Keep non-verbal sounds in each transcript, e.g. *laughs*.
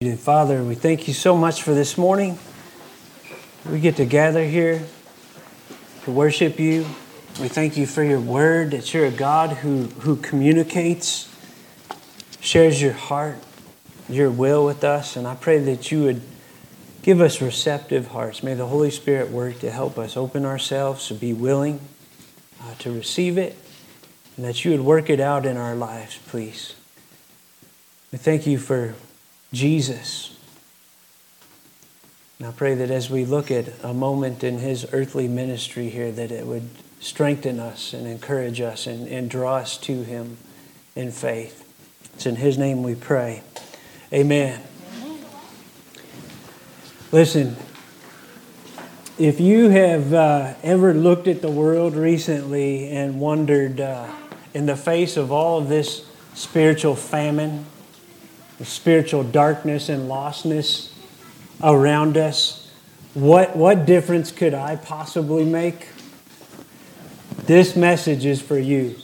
Father, we thank you so much for this morning. We get to gather here to worship you. We thank you for your word, that you're a God who, who communicates, shares your heart, your will with us. And I pray that you would give us receptive hearts. May the Holy Spirit work to help us open ourselves, to be willing uh, to receive it, and that you would work it out in our lives, please. We thank you for Jesus. And I pray that as we look at a moment in his earthly ministry here, that it would strengthen us and encourage us and, and draw us to him in faith. It's in his name we pray. Amen. Listen, if you have uh, ever looked at the world recently and wondered, uh, in the face of all of this spiritual famine, the spiritual darkness and lostness around us. What, what difference could I possibly make? This message is for you.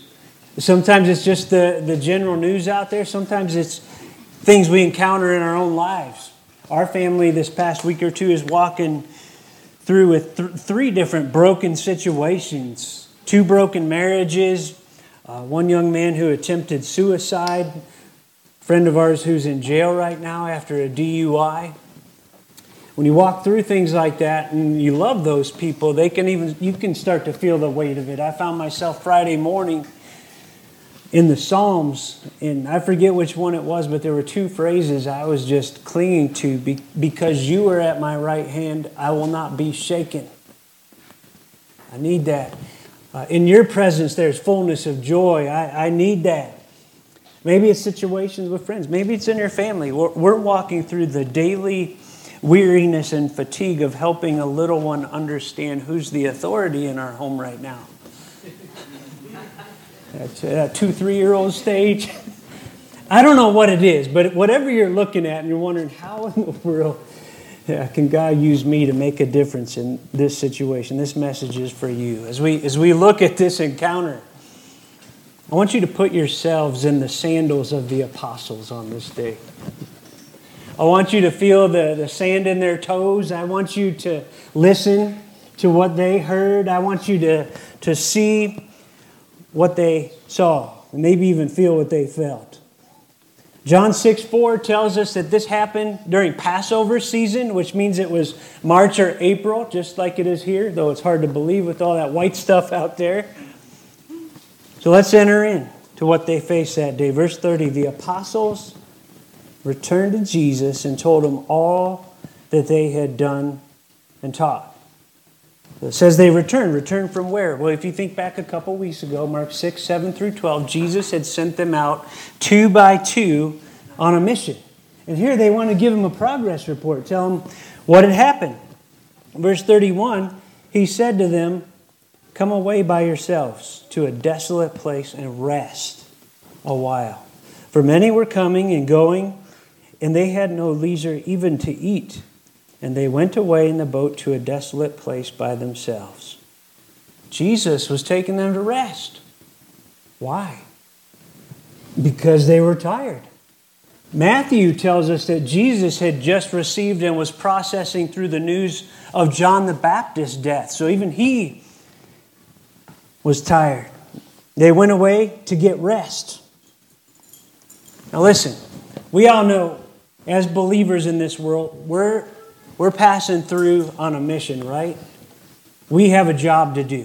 Sometimes it's just the, the general news out there, sometimes it's things we encounter in our own lives. Our family this past week or two is walking through with th- three different broken situations two broken marriages, uh, one young man who attempted suicide friend of ours who's in jail right now after a DUI. When you walk through things like that and you love those people, they can even you can start to feel the weight of it. I found myself Friday morning in the Psalms, and I forget which one it was, but there were two phrases I was just clinging to because you are at my right hand, I will not be shaken. I need that. Uh, in your presence, there's fullness of joy. I, I need that. Maybe it's situations with friends. Maybe it's in your family. We're, we're walking through the daily weariness and fatigue of helping a little one understand who's the authority in our home right now. At that two, three year old stage. I don't know what it is, but whatever you're looking at and you're wondering, how in the world yeah, can God use me to make a difference in this situation? This message is for you. As we, as we look at this encounter, I want you to put yourselves in the sandals of the apostles on this day. I want you to feel the, the sand in their toes. I want you to listen to what they heard. I want you to, to see what they saw, and maybe even feel what they felt. John 6 4 tells us that this happened during Passover season, which means it was March or April, just like it is here, though it's hard to believe with all that white stuff out there. So let's enter in to what they faced that day. Verse 30 The apostles returned to Jesus and told him all that they had done and taught. It says they returned. Returned from where? Well, if you think back a couple weeks ago, Mark 6, 7 through 12, Jesus had sent them out two by two on a mission. And here they want to give him a progress report, tell him what had happened. Verse 31, he said to them, Come away by yourselves to a desolate place and rest a while. For many were coming and going, and they had no leisure even to eat. And they went away in the boat to a desolate place by themselves. Jesus was taking them to rest. Why? Because they were tired. Matthew tells us that Jesus had just received and was processing through the news of John the Baptist's death. So even he was tired. They went away to get rest. Now, listen, we all know as believers in this world, we're, we're passing through on a mission, right? We have a job to do.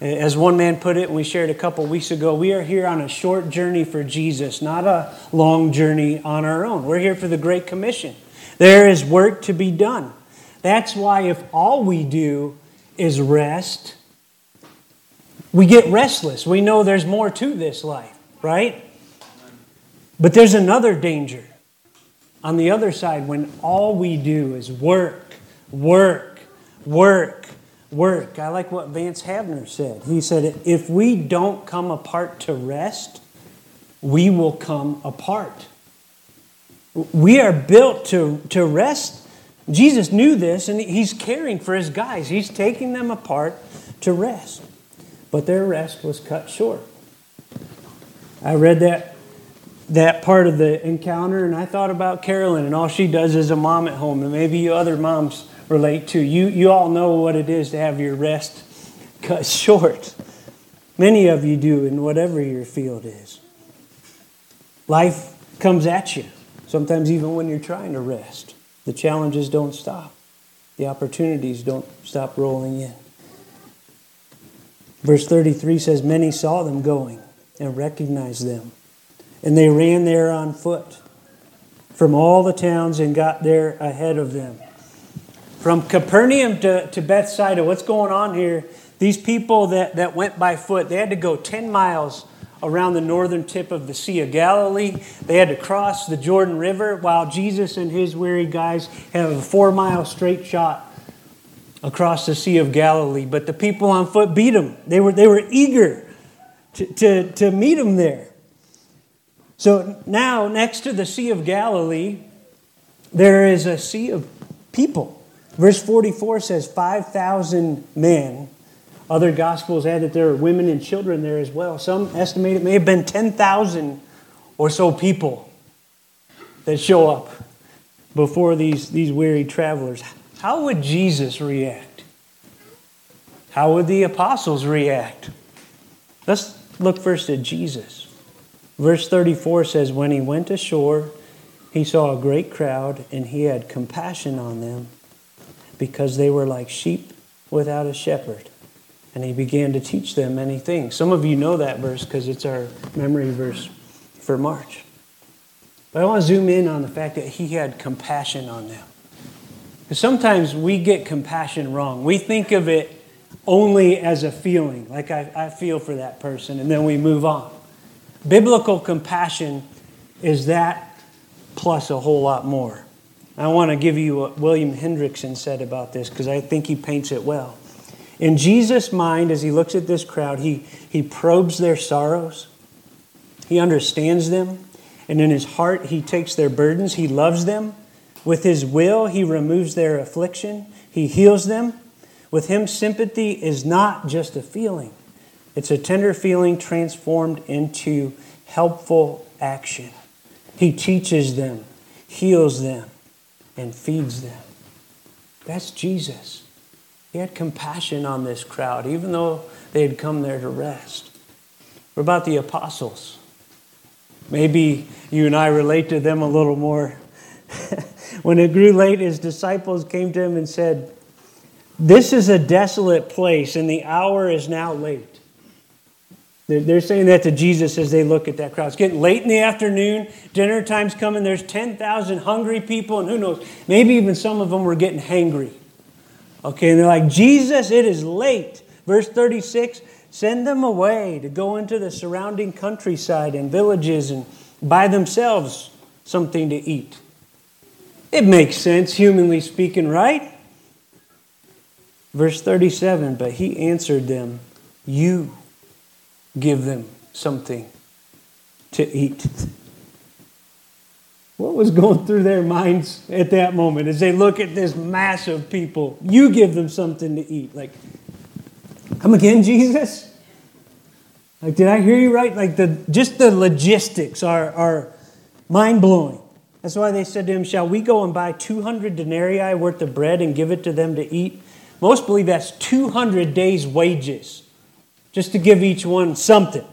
As one man put it, we shared a couple weeks ago, we are here on a short journey for Jesus, not a long journey on our own. We're here for the Great Commission. There is work to be done. That's why, if all we do is rest, we get restless. We know there's more to this life, right? But there's another danger. On the other side, when all we do is work, work, work, work. I like what Vance Havner said. He said, if we don't come apart to rest, we will come apart. We are built to, to rest. Jesus knew this, and he's caring for his guys. He's taking them apart to rest but their rest was cut short. I read that that part of the encounter, and I thought about Carolyn and all she does is a mom at home, and maybe you other moms relate to. You, you all know what it is to have your rest *laughs* cut short. Many of you do in whatever your field is. Life comes at you, sometimes even when you're trying to rest. The challenges don't stop, the opportunities don't stop rolling in. Verse 33 says, Many saw them going and recognized them, and they ran there on foot from all the towns and got there ahead of them. From Capernaum to, to Bethsaida, what's going on here? These people that, that went by foot, they had to go 10 miles around the northern tip of the Sea of Galilee. They had to cross the Jordan River while Jesus and his weary guys have a four mile straight shot across the Sea of Galilee. But the people on foot beat them. They were, they were eager to, to, to meet them there. So now, next to the Sea of Galilee, there is a sea of people. Verse 44 says 5,000 men other gospels add that there are women and children there as well. Some estimate it may have been 10,000 or so people that show up before these, these weary travelers. How would Jesus react? How would the apostles react? Let's look first at Jesus. Verse 34 says, When he went ashore, he saw a great crowd, and he had compassion on them because they were like sheep without a shepherd and he began to teach them many things. Some of you know that verse because it's our memory verse for March. But I want to zoom in on the fact that he had compassion on them. Because sometimes we get compassion wrong. We think of it only as a feeling, like I, I feel for that person, and then we move on. Biblical compassion is that plus a whole lot more. I want to give you what William Hendriksen said about this because I think he paints it well. In Jesus' mind, as he looks at this crowd, he, he probes their sorrows, he understands them, and in his heart, he takes their burdens, he loves them. With his will, he removes their affliction, he heals them. With him, sympathy is not just a feeling, it's a tender feeling transformed into helpful action. He teaches them, heals them, and feeds them. That's Jesus. He had compassion on this crowd, even though they had come there to rest. What about the apostles? Maybe you and I relate to them a little more. *laughs* when it grew late, his disciples came to him and said, This is a desolate place, and the hour is now late. They're saying that to Jesus as they look at that crowd. It's getting late in the afternoon, dinner time's coming, there's 10,000 hungry people, and who knows, maybe even some of them were getting hangry. Okay, and they're like, Jesus, it is late. Verse 36 send them away to go into the surrounding countryside and villages and buy themselves something to eat. It makes sense, humanly speaking, right? Verse 37 But he answered them, You give them something to eat. What was going through their minds at that moment as they look at this mass of people? You give them something to eat. Like, come again, Jesus? Like, did I hear you right? Like, the, just the logistics are, are mind blowing. That's why they said to him, Shall we go and buy 200 denarii worth of bread and give it to them to eat? Most believe that's 200 days' wages, just to give each one something.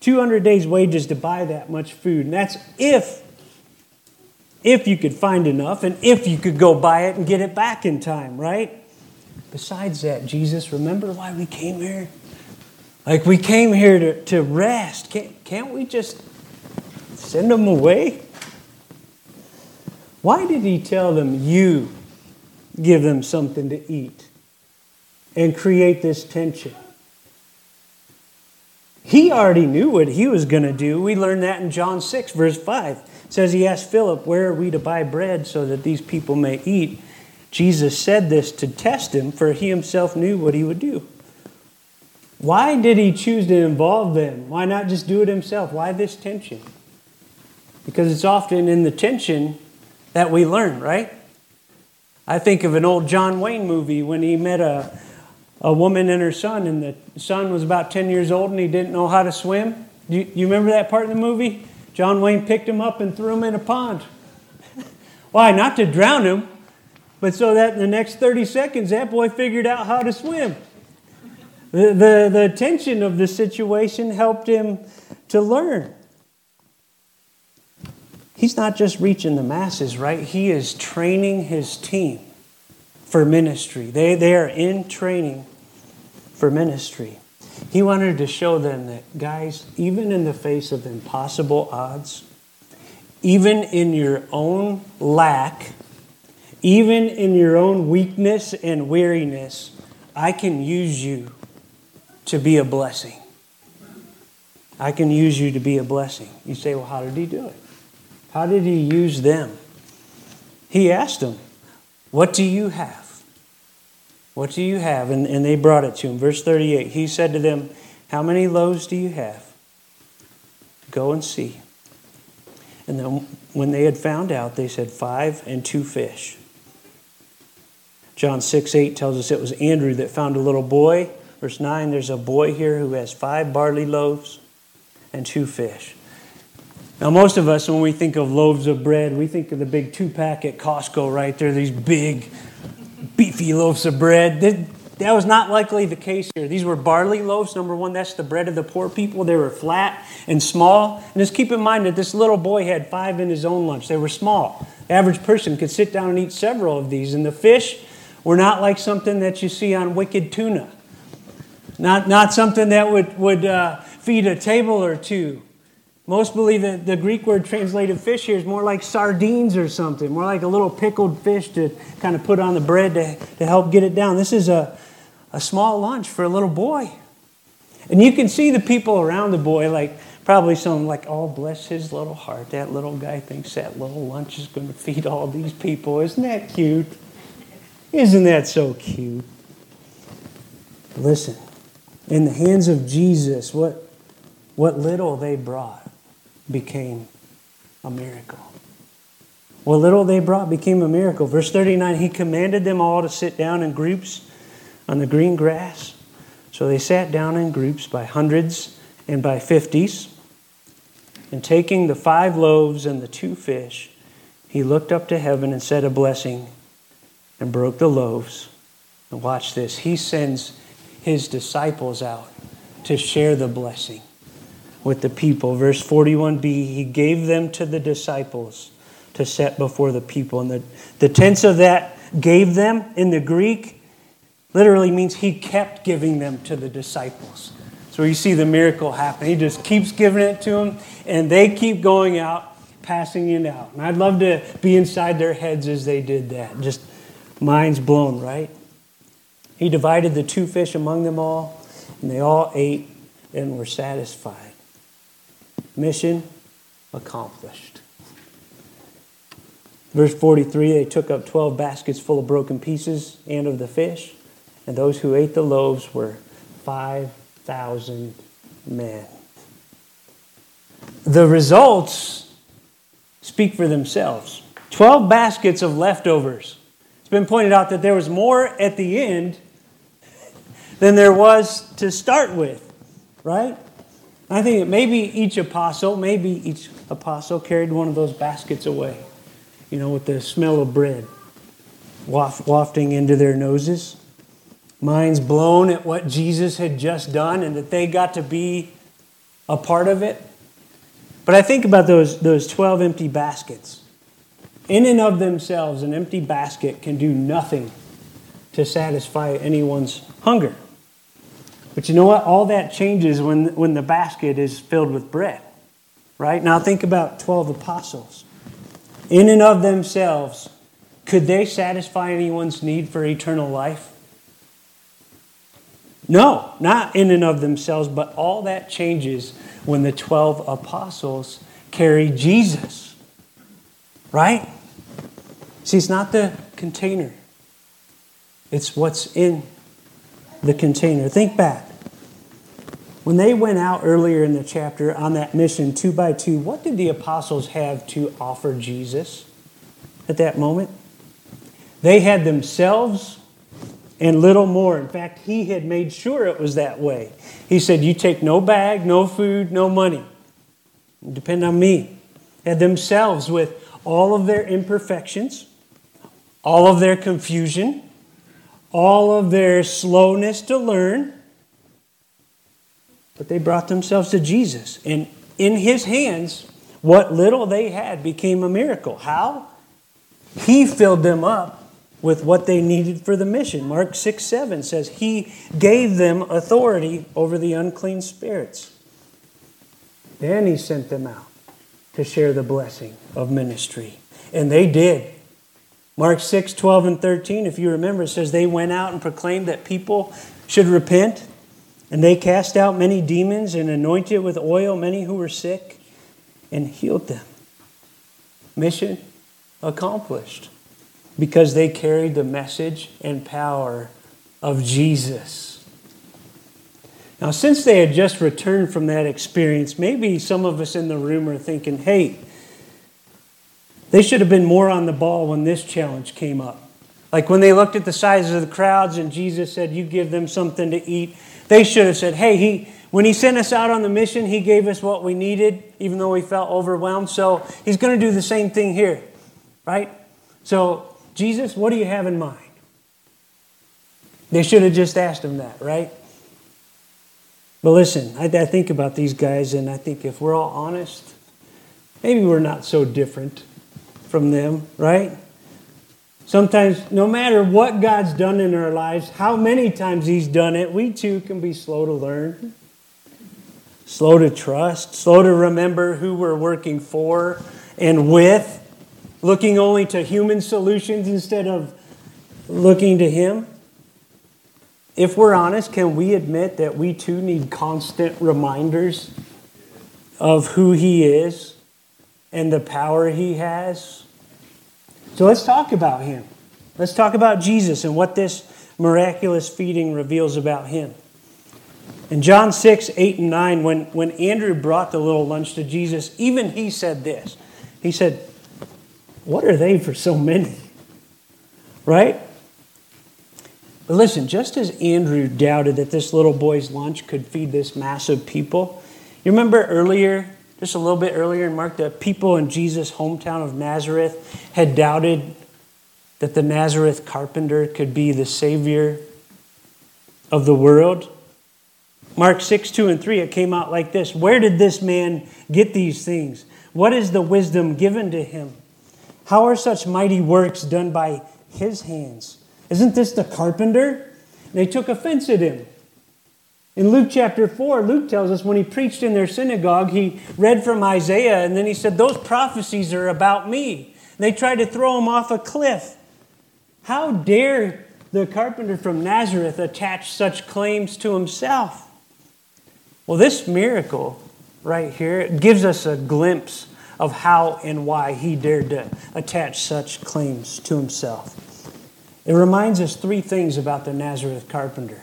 200 days' wages to buy that much food. And that's if if you could find enough and if you could go buy it and get it back in time, right? Besides that, Jesus, remember why we came here? Like we came here to, to rest. Can't, can't we just send them away? Why did he tell them, you give them something to eat and create this tension? He already knew what he was going to do. We learned that in John 6, verse 5 says he asked Philip, Where are we to buy bread so that these people may eat? Jesus said this to test him, for he himself knew what he would do. Why did he choose to involve them? Why not just do it himself? Why this tension? Because it's often in the tension that we learn, right? I think of an old John Wayne movie when he met a, a woman and her son, and the son was about 10 years old and he didn't know how to swim. Do you, you remember that part in the movie? John Wayne picked him up and threw him in a pond. *laughs* Why? Not to drown him, but so that in the next 30 seconds, that boy figured out how to swim. The, the, the tension of the situation helped him to learn. He's not just reaching the masses, right? He is training his team for ministry. They, they are in training for ministry. He wanted to show them that, guys, even in the face of impossible odds, even in your own lack, even in your own weakness and weariness, I can use you to be a blessing. I can use you to be a blessing. You say, well, how did he do it? How did he use them? He asked them, What do you have? What do you have? And, and they brought it to him. Verse 38 He said to them, How many loaves do you have? Go and see. And then when they had found out, they said, Five and two fish. John 6 8 tells us it was Andrew that found a little boy. Verse 9 there's a boy here who has five barley loaves and two fish. Now, most of us, when we think of loaves of bread, we think of the big two pack at Costco, right? They're these big, beefy loaves of bread. That was not likely the case here. These were barley loaves. Number one, that's the bread of the poor people. They were flat and small. And just keep in mind that this little boy had five in his own lunch. They were small. The average person could sit down and eat several of these. And the fish were not like something that you see on Wicked Tuna, not, not something that would, would uh, feed a table or two. Most believe that the Greek word translated fish here is more like sardines or something, more like a little pickled fish to kind of put on the bread to, to help get it down. This is a, a small lunch for a little boy. And you can see the people around the boy, like probably some like, oh, bless his little heart. That little guy thinks that little lunch is going to feed all these people. Isn't that cute? Isn't that so cute? Listen, in the hands of Jesus, what, what little they brought became a miracle. What little they brought became a miracle. Verse 39 He commanded them all to sit down in groups on the green grass. So they sat down in groups by hundreds and by fifties. And taking the five loaves and the two fish, he looked up to heaven and said a blessing and broke the loaves. And watch this. He sends his disciples out to share the blessing with the people. Verse 41b, he gave them to the disciples to set before the people. And the, the tense of that gave them in the Greek literally means he kept giving them to the disciples. So you see the miracle happen. He just keeps giving it to them, and they keep going out, passing it out. And I'd love to be inside their heads as they did that. Just minds blown, right? He divided the two fish among them all, and they all ate and were satisfied. Mission accomplished. Verse 43 they took up 12 baskets full of broken pieces and of the fish, and those who ate the loaves were 5,000 men. The results speak for themselves 12 baskets of leftovers. It's been pointed out that there was more at the end than there was to start with, right? I think that maybe each apostle, maybe each apostle carried one of those baskets away, you know, with the smell of bread waft, wafting into their noses. Minds blown at what Jesus had just done and that they got to be a part of it. But I think about those, those 12 empty baskets. In and of themselves, an empty basket can do nothing to satisfy anyone's hunger. But you know what? All that changes when, when the basket is filled with bread. Right? Now think about 12 apostles. In and of themselves, could they satisfy anyone's need for eternal life? No, not in and of themselves, but all that changes when the 12 apostles carry Jesus. Right? See, it's not the container, it's what's in the container. Think back. When they went out earlier in the chapter on that mission, two by two, what did the apostles have to offer Jesus at that moment? They had themselves and little more. In fact, he had made sure it was that way. He said, You take no bag, no food, no money. depend on me, had themselves with all of their imperfections, all of their confusion, all of their slowness to learn, but they brought themselves to Jesus. And in his hands, what little they had became a miracle. How? He filled them up with what they needed for the mission. Mark 6 7 says, He gave them authority over the unclean spirits. Then He sent them out to share the blessing of ministry. And they did. Mark 6 12 and 13, if you remember, says they went out and proclaimed that people should repent. And they cast out many demons and anointed with oil many who were sick and healed them. Mission accomplished because they carried the message and power of Jesus. Now, since they had just returned from that experience, maybe some of us in the room are thinking, hey, they should have been more on the ball when this challenge came up. Like when they looked at the size of the crowds and Jesus said, You give them something to eat, they should have said, Hey, he, when he sent us out on the mission, he gave us what we needed, even though we felt overwhelmed. So he's going to do the same thing here, right? So Jesus, what do you have in mind? They should have just asked him that, right? But listen, I, I, think about these guys, and I think if we're all honest, maybe we're not so different from them, right? Sometimes, no matter what God's done in our lives, how many times He's done it, we too can be slow to learn, slow to trust, slow to remember who we're working for and with looking only to human solutions instead of looking to Him? If we're honest, can we admit that we too need constant reminders of who He is and the power He has? So let's talk about Him. Let's talk about Jesus and what this miraculous feeding reveals about Him. In John 6, 8, and 9, when, when Andrew brought the little lunch to Jesus, even he said this. He said, what are they for so many? Right? But listen, just as Andrew doubted that this little boy's lunch could feed this massive people, you remember earlier, just a little bit earlier in Mark, the people in Jesus' hometown of Nazareth had doubted that the Nazareth carpenter could be the Savior of the world. Mark 6, 2 and 3, it came out like this Where did this man get these things? What is the wisdom given to him? How are such mighty works done by his hands? Isn't this the carpenter? They took offense at him. In Luke chapter 4, Luke tells us when he preached in their synagogue, he read from Isaiah and then he said, Those prophecies are about me. They tried to throw him off a cliff. How dare the carpenter from Nazareth attach such claims to himself? Well, this miracle right here gives us a glimpse of how and why he dared to attach such claims to himself. It reminds us three things about the Nazareth carpenter.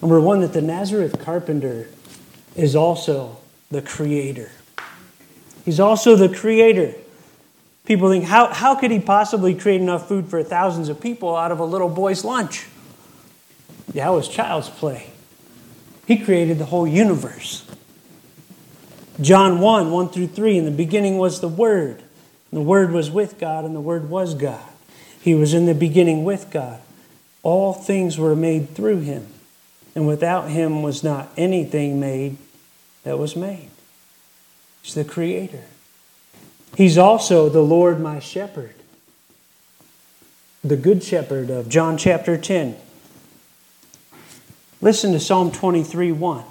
Number one, that the Nazareth carpenter is also the creator. He's also the creator. People think, how, how could he possibly create enough food for thousands of people out of a little boy's lunch? Yeah, it was child's play. He created the whole universe. John 1 1 through 3 In the beginning was the Word, and the Word was with God, and the Word was God. He was in the beginning with God. All things were made through him, and without him was not anything made that was made. He's the Creator. He's also the Lord my shepherd, the Good Shepherd of John chapter 10. Listen to Psalm 23 1.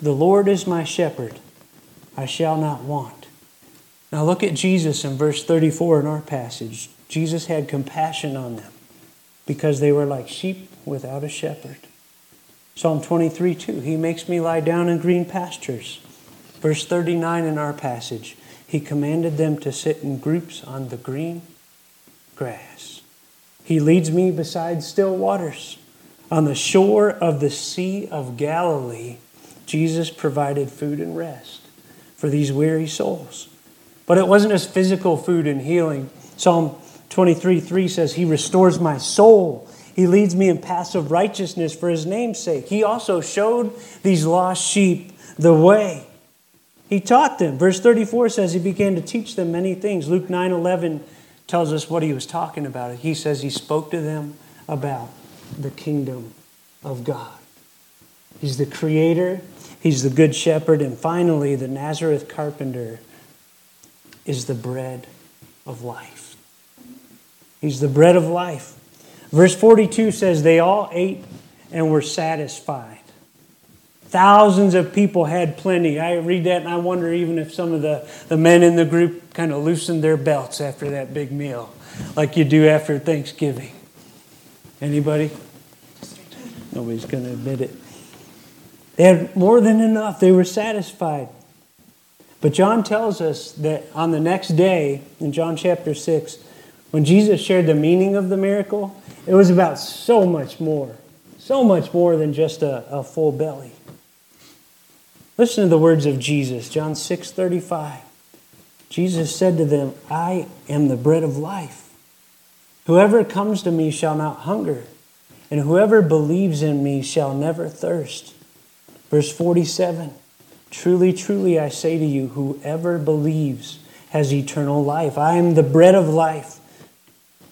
The Lord is my shepherd. I shall not want. Now look at Jesus in verse 34 in our passage. Jesus had compassion on them because they were like sheep without a shepherd. Psalm 23 2. He makes me lie down in green pastures. Verse 39 in our passage. He commanded them to sit in groups on the green grass. He leads me beside still waters. On the shore of the Sea of Galilee, Jesus provided food and rest for these weary souls. But it wasn't just physical food and healing. Psalm 23 3 says, He restores my soul. He leads me in paths of righteousness for His name's sake. He also showed these lost sheep the way. He taught them. Verse 34 says he began to teach them many things. Luke 9 11 tells us what he was talking about. He says he spoke to them about the kingdom of God. He's the creator, he's the good shepherd, and finally, the Nazareth carpenter is the bread of life. He's the bread of life. Verse 42 says, They all ate and were satisfied. Thousands of people had plenty. I read that and I wonder even if some of the, the men in the group kind of loosened their belts after that big meal, like you do after Thanksgiving. Anybody? Nobody's going to admit it. They had more than enough, they were satisfied. But John tells us that on the next day, in John chapter 6, when Jesus shared the meaning of the miracle, it was about so much more, so much more than just a, a full belly. Listen to the words of Jesus, John 6 35. Jesus said to them, I am the bread of life. Whoever comes to me shall not hunger, and whoever believes in me shall never thirst. Verse 47 Truly, truly, I say to you, whoever believes has eternal life. I am the bread of life.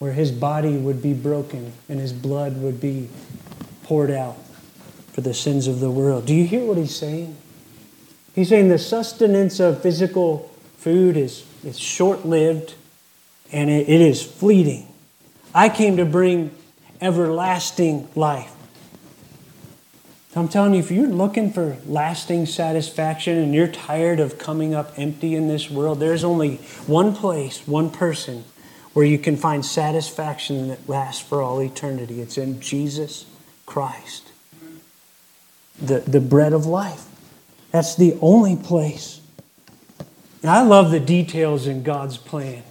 where his body would be broken and his blood would be poured out for the sins of the world. Do you hear what he's saying? He's saying the sustenance of physical food is, is short lived and it, it is fleeting. I came to bring everlasting life. I'm telling you, if you're looking for lasting satisfaction and you're tired of coming up empty in this world, there's only one place, one person where you can find satisfaction that lasts for all eternity. It's in Jesus Christ, the, the bread of life. That's the only place. And I love the details in God's plan.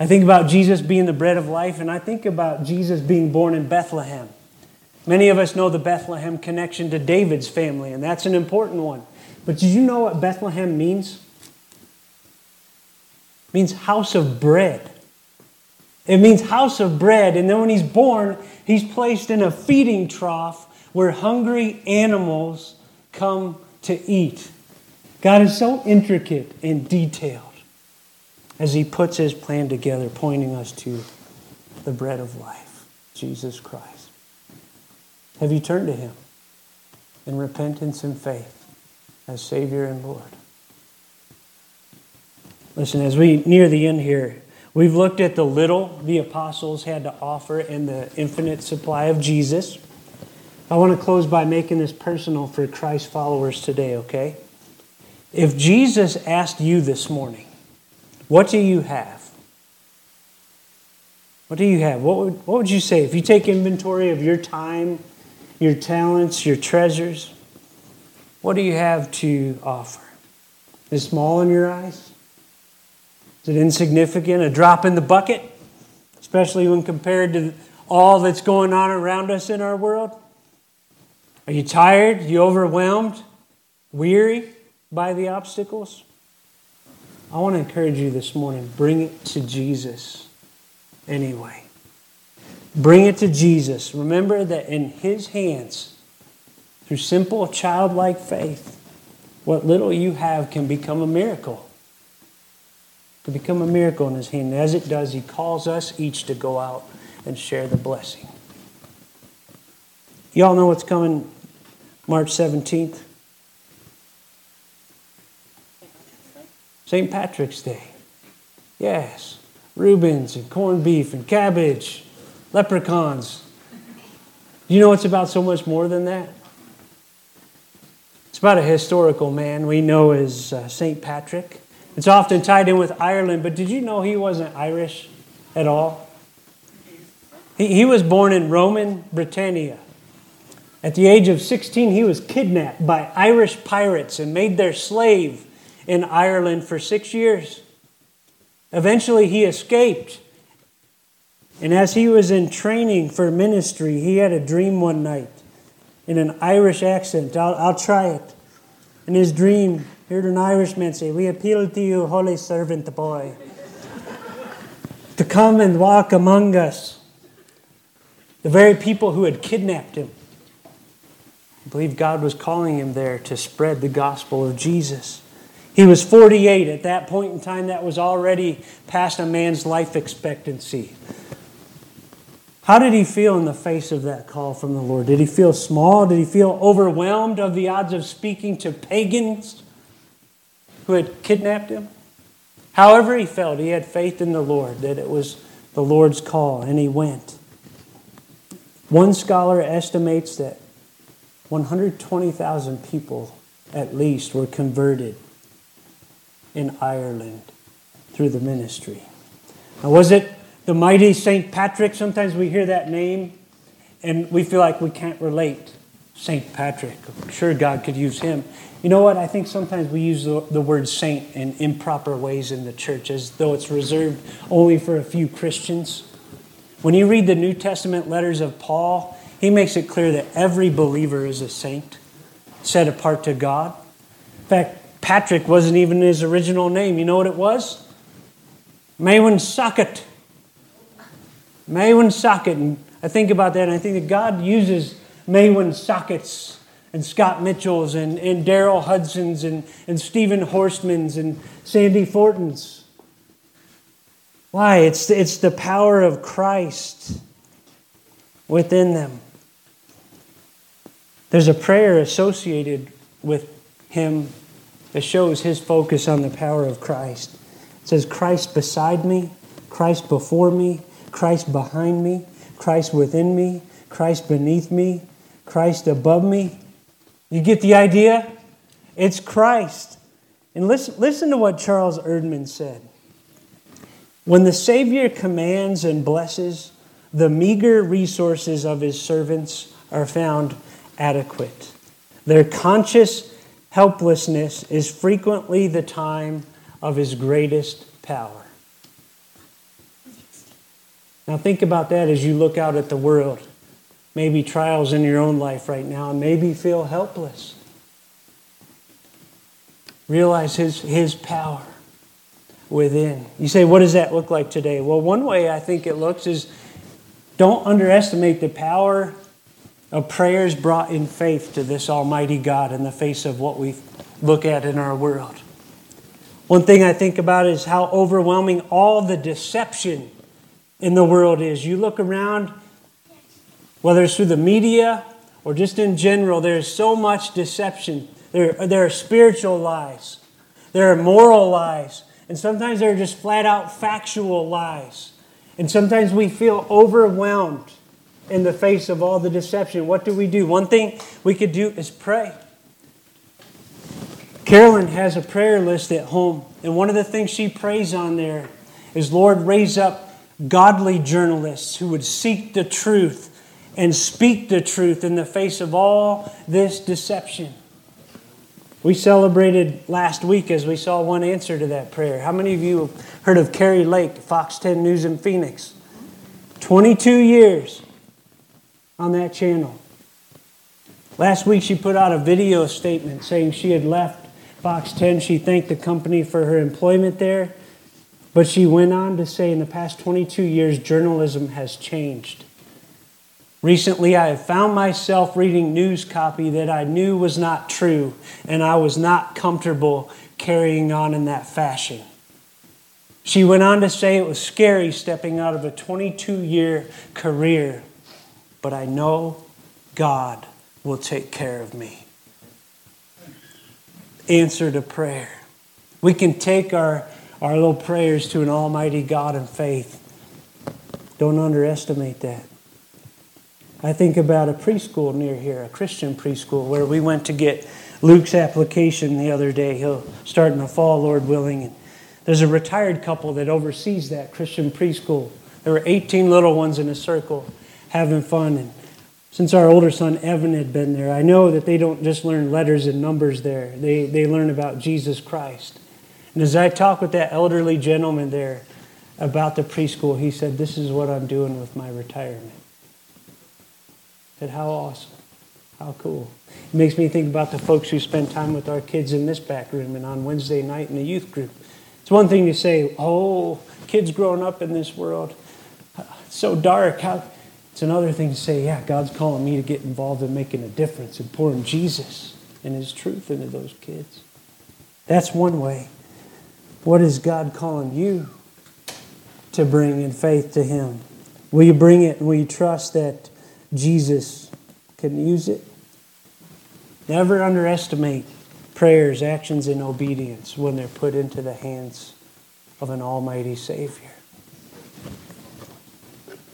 I think about Jesus being the bread of life, and I think about Jesus being born in Bethlehem. Many of us know the Bethlehem connection to David's family, and that's an important one. But did you know what Bethlehem means? Means house of bread. It means house of bread. And then when he's born, he's placed in a feeding trough where hungry animals come to eat. God is so intricate and detailed as He puts His plan together, pointing us to the bread of life, Jesus Christ. Have you turned to Him in repentance and faith as Savior and Lord? Listen, as we near the end here, we've looked at the little the apostles had to offer and the infinite supply of Jesus. I want to close by making this personal for Christ followers today, okay? If Jesus asked you this morning, what do you have? What do you have? What would, what would you say if you take inventory of your time, your talents, your treasures? What do you have to offer? Is small in your eyes? Is it insignificant, a drop in the bucket, especially when compared to all that's going on around us in our world? Are you tired? Are you overwhelmed? Weary by the obstacles? I want to encourage you this morning bring it to Jesus anyway. Bring it to Jesus. Remember that in His hands, through simple childlike faith, what little you have can become a miracle. Can become a miracle in His hand. As it does, He calls us each to go out and share the blessing. Y'all know what's coming March 17th? St. Patrick's Day. Yes. Reubens and corned beef and cabbage, leprechauns. You know it's about so much more than that? It's about a historical man we know as uh, St. Patrick. It's often tied in with Ireland, but did you know he wasn't Irish at all? He, he was born in Roman Britannia. At the age of 16, he was kidnapped by Irish pirates and made their slave in Ireland for six years. Eventually, he escaped. And as he was in training for ministry, he had a dream one night in an Irish accent. I'll, I'll try it. In his dream, heard an Irishman say, We appeal to you, holy servant boy, to come and walk among us. The very people who had kidnapped him. I believe God was calling him there to spread the gospel of Jesus. He was 48. At that point in time, that was already past a man's life expectancy. How did he feel in the face of that call from the Lord? Did he feel small? Did he feel overwhelmed of the odds of speaking to pagans who had kidnapped him? However, he felt, he had faith in the Lord that it was the Lord's call, and he went. One scholar estimates that 120,000 people at least were converted in Ireland through the ministry. Now, was it the mighty St. Patrick? Sometimes we hear that name and we feel like we can't relate. St. Patrick, I'm sure God could use him. You know what? I think sometimes we use the, the word saint in improper ways in the church as though it's reserved only for a few Christians. When you read the New Testament letters of Paul, he makes it clear that every believer is a saint, set apart to God. In fact, Patrick wasn't even his original name. You know what it was? Maewyn Succat. Maewyn Succat. And I think about that and I think that God uses Maewyn Succats and Scott Mitchell's and, and Daryl Hudson's and, and Stephen Horstman's and Sandy Fortin's. Why? It's, it's the power of Christ within them. There's a prayer associated with him that shows his focus on the power of Christ. It says, Christ beside me, Christ before me, Christ behind me, Christ within me, Christ beneath me, Christ above me. You get the idea? It's Christ. And listen, listen to what Charles Erdman said. When the Savior commands and blesses, the meager resources of his servants are found adequate. Their conscious helplessness is frequently the time of his greatest power. Now, think about that as you look out at the world. Maybe trials in your own life right now, and maybe feel helpless. Realize his, his power within. You say, what does that look like today? Well, one way I think it looks is don't underestimate the power of prayers brought in faith to this Almighty God in the face of what we look at in our world. One thing I think about is how overwhelming all the deception in the world is. You look around, whether it's through the media or just in general, there's so much deception. There, there are spiritual lies, there are moral lies, and sometimes there are just flat out factual lies. And sometimes we feel overwhelmed in the face of all the deception, what do we do? One thing we could do is pray. Carolyn has a prayer list at home, and one of the things she prays on there is Lord, raise up godly journalists who would seek the truth and speak the truth in the face of all this deception. We celebrated last week as we saw one answer to that prayer. How many of you have heard of Kari Lake, Fox 10 News in Phoenix? 22 years on that channel. Last week, she put out a video statement saying she had left Fox 10. She thanked the company for her employment there. But she went on to say in the past 22 years, journalism has changed. Recently, I have found myself reading news copy that I knew was not true, and I was not comfortable carrying on in that fashion. She went on to say it was scary stepping out of a 22 year career but I know God will take care of me. Answer to prayer. We can take our, our little prayers to an almighty God in faith. Don't underestimate that. I think about a preschool near here, a Christian preschool, where we went to get Luke's application the other day. He'll start in the fall, Lord willing. And there's a retired couple that oversees that Christian preschool. There were 18 little ones in a circle having fun. And Since our older son Evan had been there, I know that they don't just learn letters and numbers there, they, they learn about Jesus Christ. And as I talked with that elderly gentleman there about the preschool, he said, This is what I'm doing with my retirement. Said, How awesome. How cool. It makes me think about the folks who spend time with our kids in this back room and on Wednesday night in the youth group. It's one thing to say, oh, kids growing up in this world, it's so dark. How? It's another thing to say, yeah, God's calling me to get involved in making a difference and pouring Jesus and His truth into those kids. That's one way. What is God calling you to bring in faith to Him? Will you bring it and will you trust that Jesus can use it? Never underestimate prayers, actions, and obedience when they're put into the hands of an Almighty Savior.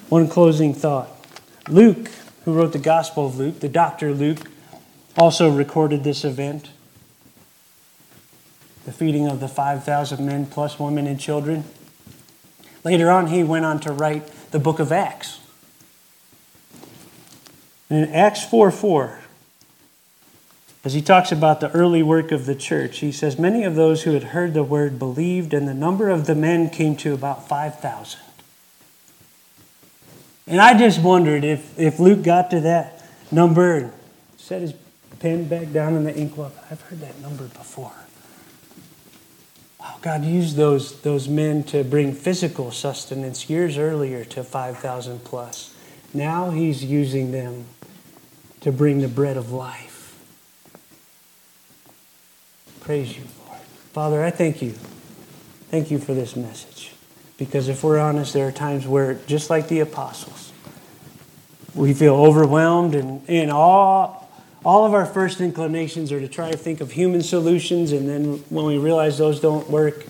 One closing thought. Luke, who wrote the Gospel of Luke, the Dr. Luke, also recorded this event the feeding of the 5,000 men plus women and children. Later on, he went on to write the book of Acts. In Acts 4 4, as he talks about the early work of the church, he says, Many of those who had heard the word believed, and the number of the men came to about 5,000. And I just wondered if, if Luke got to that number and set his pen back down in the inkwell. I've heard that number before. Wow, God used those, those men to bring physical sustenance years earlier to 5,000 plus. Now he's using them to bring the bread of life. Praise you, Lord. Father, I thank you. Thank you for this message. Because if we're honest, there are times where, just like the apostles, we feel overwhelmed and, in awe. all of our first inclinations are to try to think of human solutions. And then when we realize those don't work,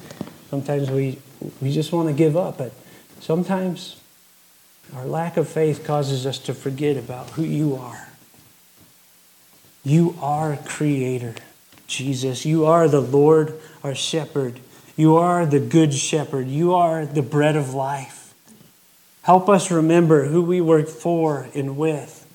sometimes we, we just want to give up. But sometimes our lack of faith causes us to forget about who you are. You are creator. Jesus. You are the Lord, our shepherd. You are the good shepherd. You are the bread of life. Help us remember who we work for and with.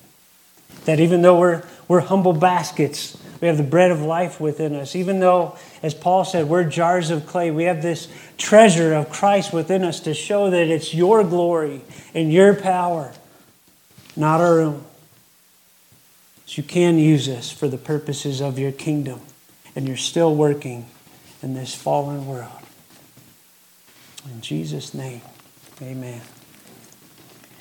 That even though we're, we're humble baskets, we have the bread of life within us. Even though, as Paul said, we're jars of clay, we have this treasure of Christ within us to show that it's your glory and your power, not our own. So you can use us for the purposes of your kingdom and you're still working in this fallen world. In Jesus' name, amen.